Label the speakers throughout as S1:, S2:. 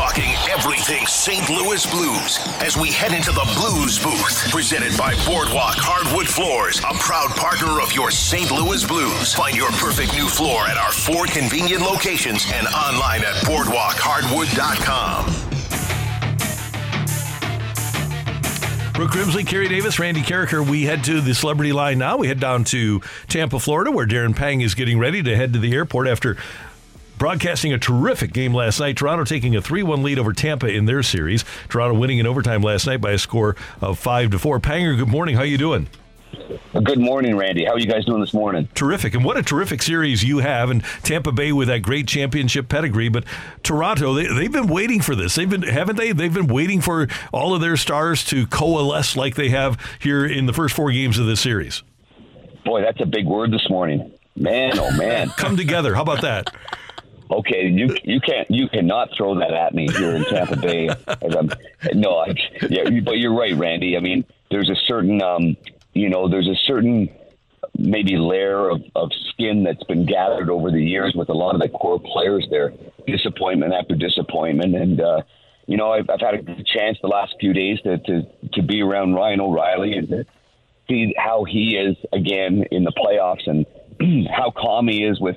S1: Talking everything St. Louis Blues as we head into the Blues booth. Presented by Boardwalk Hardwood Floors, a proud partner of your St. Louis Blues. Find your perfect new floor at our four convenient locations and online at boardwalkhardwood.com.
S2: Brooke Grimsley, Carey Davis, Randy Karraker. We head to the celebrity line now. We head down to Tampa, Florida, where Darren Pang is getting ready to head to the airport after broadcasting a terrific game last night. Toronto taking a 3-1 lead over Tampa in their series. Toronto winning in overtime last night by a score of 5 to 4. Panger, good morning. How are you doing?
S3: Good morning, Randy. How are you guys doing this morning?
S2: Terrific. And what a terrific series you have. And Tampa Bay with that great championship pedigree. But Toronto, they, they've been waiting for this. They've been, haven't they? They've been waiting for all of their stars to coalesce like they have here in the first four games of this series.
S3: Boy, that's a big word this morning. Man, oh man.
S2: Come together. How about that?
S3: okay, you you can't you cannot throw that at me here in Tampa Bay. As I'm, no, I, yeah, but you're right, Randy. I mean, there's a certain um, you know, there's a certain maybe layer of, of skin that's been gathered over the years with a lot of the core players there. Disappointment after disappointment, and uh, you know, I've, I've had a chance the last few days to to, to be around Ryan O'Reilly and to see how he is again in the playoffs and how calm he is with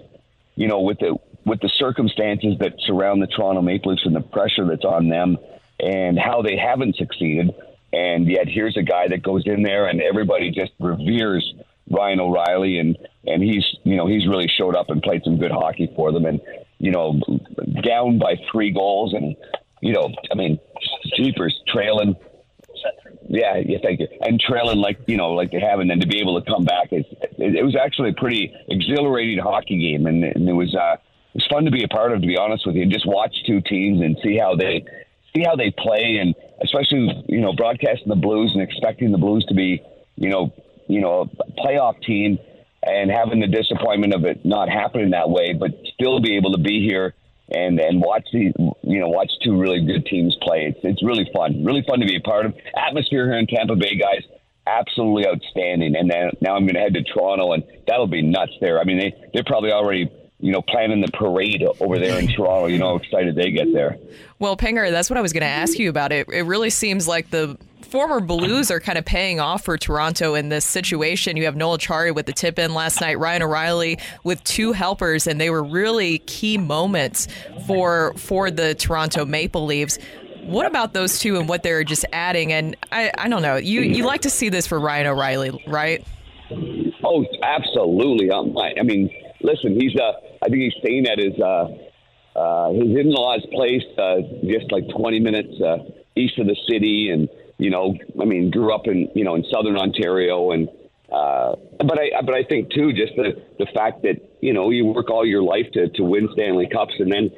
S3: you know with the with the circumstances that surround the Toronto Maple Leafs and the pressure that's on them and how they haven't succeeded. And yet here's a guy that goes in there and everybody just reveres Ryan O'Reilly. And and he's you know he's really showed up and played some good hockey for them. And you know down by three goals and you know I mean jeepers trailing. Yeah yeah thank you. And trailing like you know like they have. And then to be able to come back it, it, it was actually a pretty exhilarating hockey game. And, and it was uh it's fun to be a part of, to be honest with you, just watch two teams and see how they see how they play, and especially you know broadcasting the Blues and expecting the Blues to be you know you know a playoff team and having the disappointment of it not happening that way, but still be able to be here and and watch the you know watch two really good teams play. It's it's really fun, really fun to be a part of. Atmosphere here in Tampa Bay, guys, absolutely outstanding. And then now I'm going to head to Toronto, and that'll be nuts there. I mean, they they're probably already you know, planning the parade over there in Toronto. You know how excited they get there.
S4: Well, Panger, that's what I was going to ask you about. It it really seems like the former Blues are kind of paying off for Toronto in this situation. You have Noel Acciari with the tip in last night, Ryan O'Reilly with two helpers, and they were really key moments for for the Toronto Maple Leafs. What about those two and what they're just adding? And I, I don't know. You you like to see this for Ryan O'Reilly, right?
S3: Oh, absolutely. I, I mean, listen, he's uh, I think he's staying at his uh, uh, his in-laws' place, uh, just like 20 minutes uh, east of the city, and you know, I mean, grew up in you know in southern Ontario, and uh, but I but I think too, just the the fact that you know you work all your life to to win Stanley Cups, and then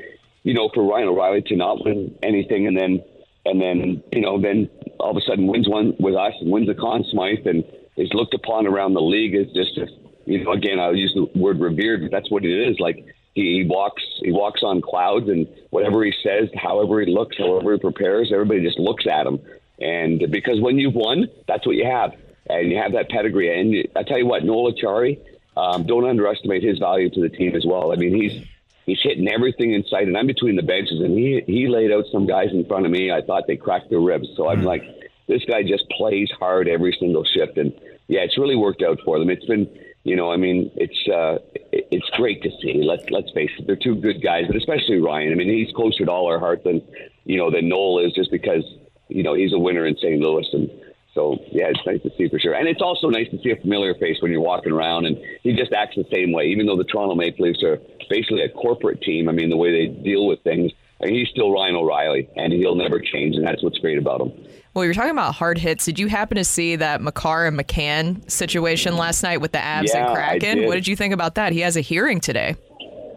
S3: you know for Ryan O'Reilly to not win anything, and then and then you know then all of a sudden wins one with us and wins the Conn Smythe, and is looked upon around the league as just a you know, again, I'll use the word revered, but that's what it is. Like he, he walks, he walks on clouds, and whatever he says, however he looks, however he prepares, everybody just looks at him. And because when you've won, that's what you have, and you have that pedigree. And I tell you what, Noel Acciari, um, don't underestimate his value to the team as well. I mean, he's he's hitting everything in sight, and I'm between the benches, and he he laid out some guys in front of me. I thought they cracked their ribs. So I'm hmm. like, this guy just plays hard every single shift, and yeah, it's really worked out for them. It's been you know, I mean, it's uh, it's great to see. Let's let's face it, they're two good guys, but especially Ryan. I mean, he's closer to all our heart than you know than Noel is, just because you know he's a winner in St. Louis, and so yeah, it's nice to see for sure. And it's also nice to see a familiar face when you're walking around, and he just acts the same way. Even though the Toronto Maple Leafs are basically a corporate team, I mean, the way they deal with things, I mean, he's still Ryan O'Reilly, and he'll never change, and that's what's great about him.
S4: Well, you're talking about hard hits. Did you happen to see that Makar and McCann situation last night with the Avs
S3: Yeah,
S4: and Kraken?
S3: did.
S4: What did you think about that? He has a hearing today.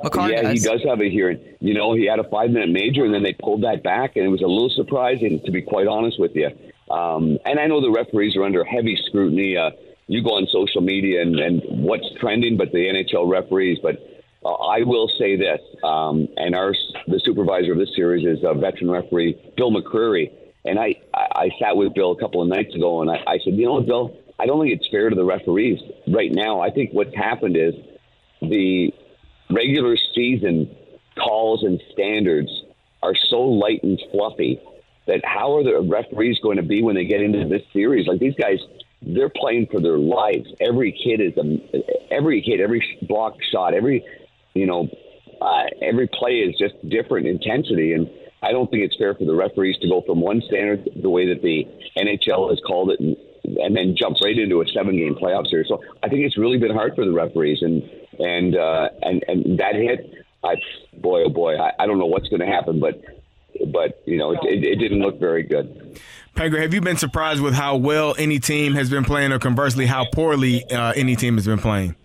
S4: Makar
S3: yeah,
S4: does.
S3: he does have a hearing. You know, he had a five minute major, and then they pulled that back, and it was a little surprising, to be quite honest with you. Um, and I know the referees are under heavy scrutiny. Uh, you go on social media and, and what's trending, but the NHL referees. But uh, I will say this, um, and our the supervisor of this series is a veteran referee, Bill McCreary. And I, I, I sat with Bill a couple of nights ago, and I, I said, you know what, Bill, I don't think it's fair to the referees right now. I think what's happened is the regular season calls and standards are so light and fluffy that how are the referees going to be when they get into this series? Like these guys, they're playing for their lives. Every kid is a, every kid, every block shot, every you know, uh, every play is just different intensity, and I don't think it's fair for the referees to go from one standard the way that the NHL has called it, and, and then jump right into a seven-game playoff series. So I think it's really been hard for the referees, and and uh, and and that hit, I boy oh boy, I, I don't know what's going to happen, but but you know it, it, it didn't look very good.
S5: Panger, have you been surprised with how well any team has been playing, or conversely, how poorly uh, any team has been playing?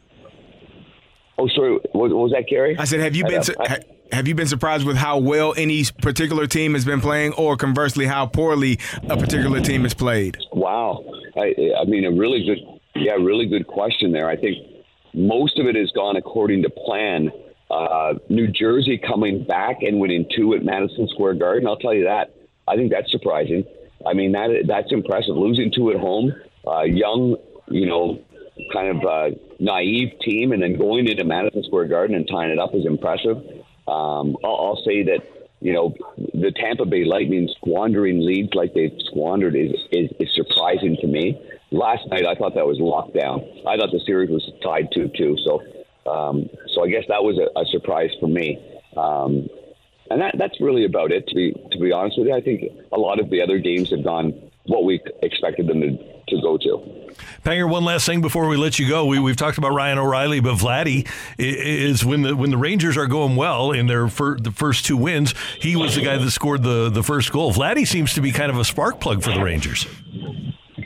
S3: Oh, sorry, what, what was that, Gary?
S5: I said, have you been
S3: I-
S5: ha- have you been surprised with how well any particular team has been playing, or conversely, how poorly a particular team has played?
S3: Wow. I, I mean, a really good, yeah, really good question there. I think most of it has gone according to plan. Uh, New Jersey coming back and winning two at Madison Square Garden. I'll tell you that. I think that's surprising. I mean, that that's impressive. Losing two at home, uh, young, you know, kind of uh, naive team, and then going into Madison Square Garden and tying it up is impressive. Um, I'll, I'll say that you know the Tampa Bay Lightning squandering leads like they've squandered is, is is surprising to me. Last night I thought that was locked down. I thought the series was tied two two. So um, so I guess that was a, a surprise for me. Um, and that, that's really about it. To be to be honest with you, I think a lot of the other games have gone what we expected them to, to go to.
S2: Panger, one last thing before we let you go. We, we've talked about Ryan O'Reilly, but Vladdy is when the when the Rangers are going well in their fir- the first two wins, he was the guy that scored the, the first goal. Vladdy seems to be kind of a spark plug for the Rangers.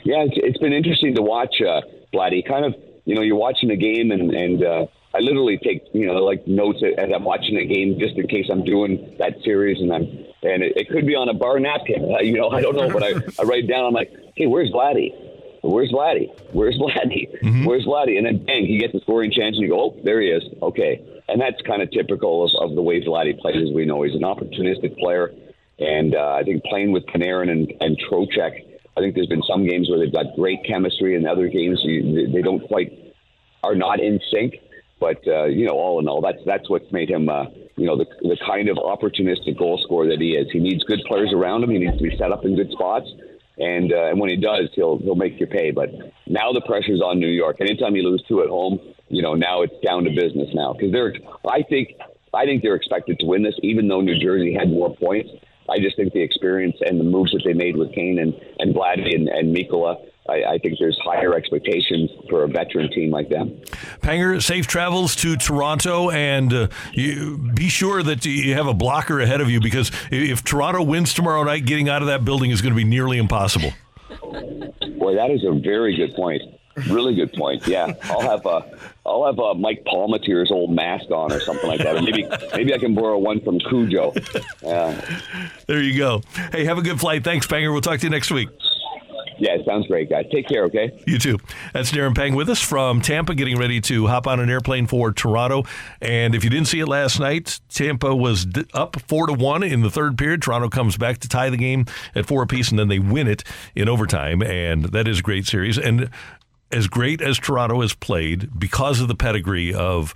S3: Yeah, it's, it's been interesting to watch uh, Vladdy. Kind of, you know, you're watching the game, and and uh, I literally take you know like notes as I'm watching the game just in case I'm doing that series, and I'm and it, it could be on a bar napkin. Uh, you know, I don't know, but I, I write down. I'm like, hey, where's Vladdy? Where's Vladdy? Where's Vladdy? Where's Vladdy? And then bang, he gets a scoring chance, and you go, oh, there he is. Okay, and that's kind of typical of, of the way Vladdy plays. As we know, he's an opportunistic player, and uh, I think playing with Panarin and and Trocheck. I think there's been some games where they've got great chemistry, and other games you, they don't quite are not in sync. But uh, you know, all in all, that's that's what's made him, uh, you know, the the kind of opportunistic goal scorer that he is. He needs good players around him. He needs to be set up in good spots, and uh, and when he does, he'll he'll make you pay. But now the pressure's on New York. Anytime you lose two at home, you know, now it's down to business now because they're. I think I think they're expected to win this, even though New Jersey had more points. I just think the experience and the moves that they made with Kane and and Vladdy and, and Mikkola. I, I think there's higher expectations for a veteran team like them.
S2: Panger, safe travels to Toronto, and uh, you, be sure that you have a blocker ahead of you because if Toronto wins tomorrow night, getting out of that building is going to be nearly impossible.
S3: Boy, that is a very good point. Really good point. Yeah, I'll have uh, I'll have uh, Mike Palmateer's old mask on or something like that, or maybe maybe I can borrow one from Cujo. Yeah,
S2: There you go. Hey, have a good flight. Thanks, Panger. We'll talk to you next week.
S3: Yeah, it sounds great, guys. Take care. Okay.
S2: You too. That's Darren Pang with us from Tampa, getting ready to hop on an airplane for Toronto. And if you didn't see it last night, Tampa was d- up four to one in the third period. Toronto comes back to tie the game at four apiece, and then they win it in overtime. And that is a great series. And as great as Toronto has played, because of the pedigree of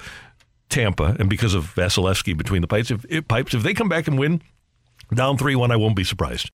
S2: Tampa and because of Vasilevskiy between the pipes, if, if pipes, if they come back and win down three one, I won't be surprised.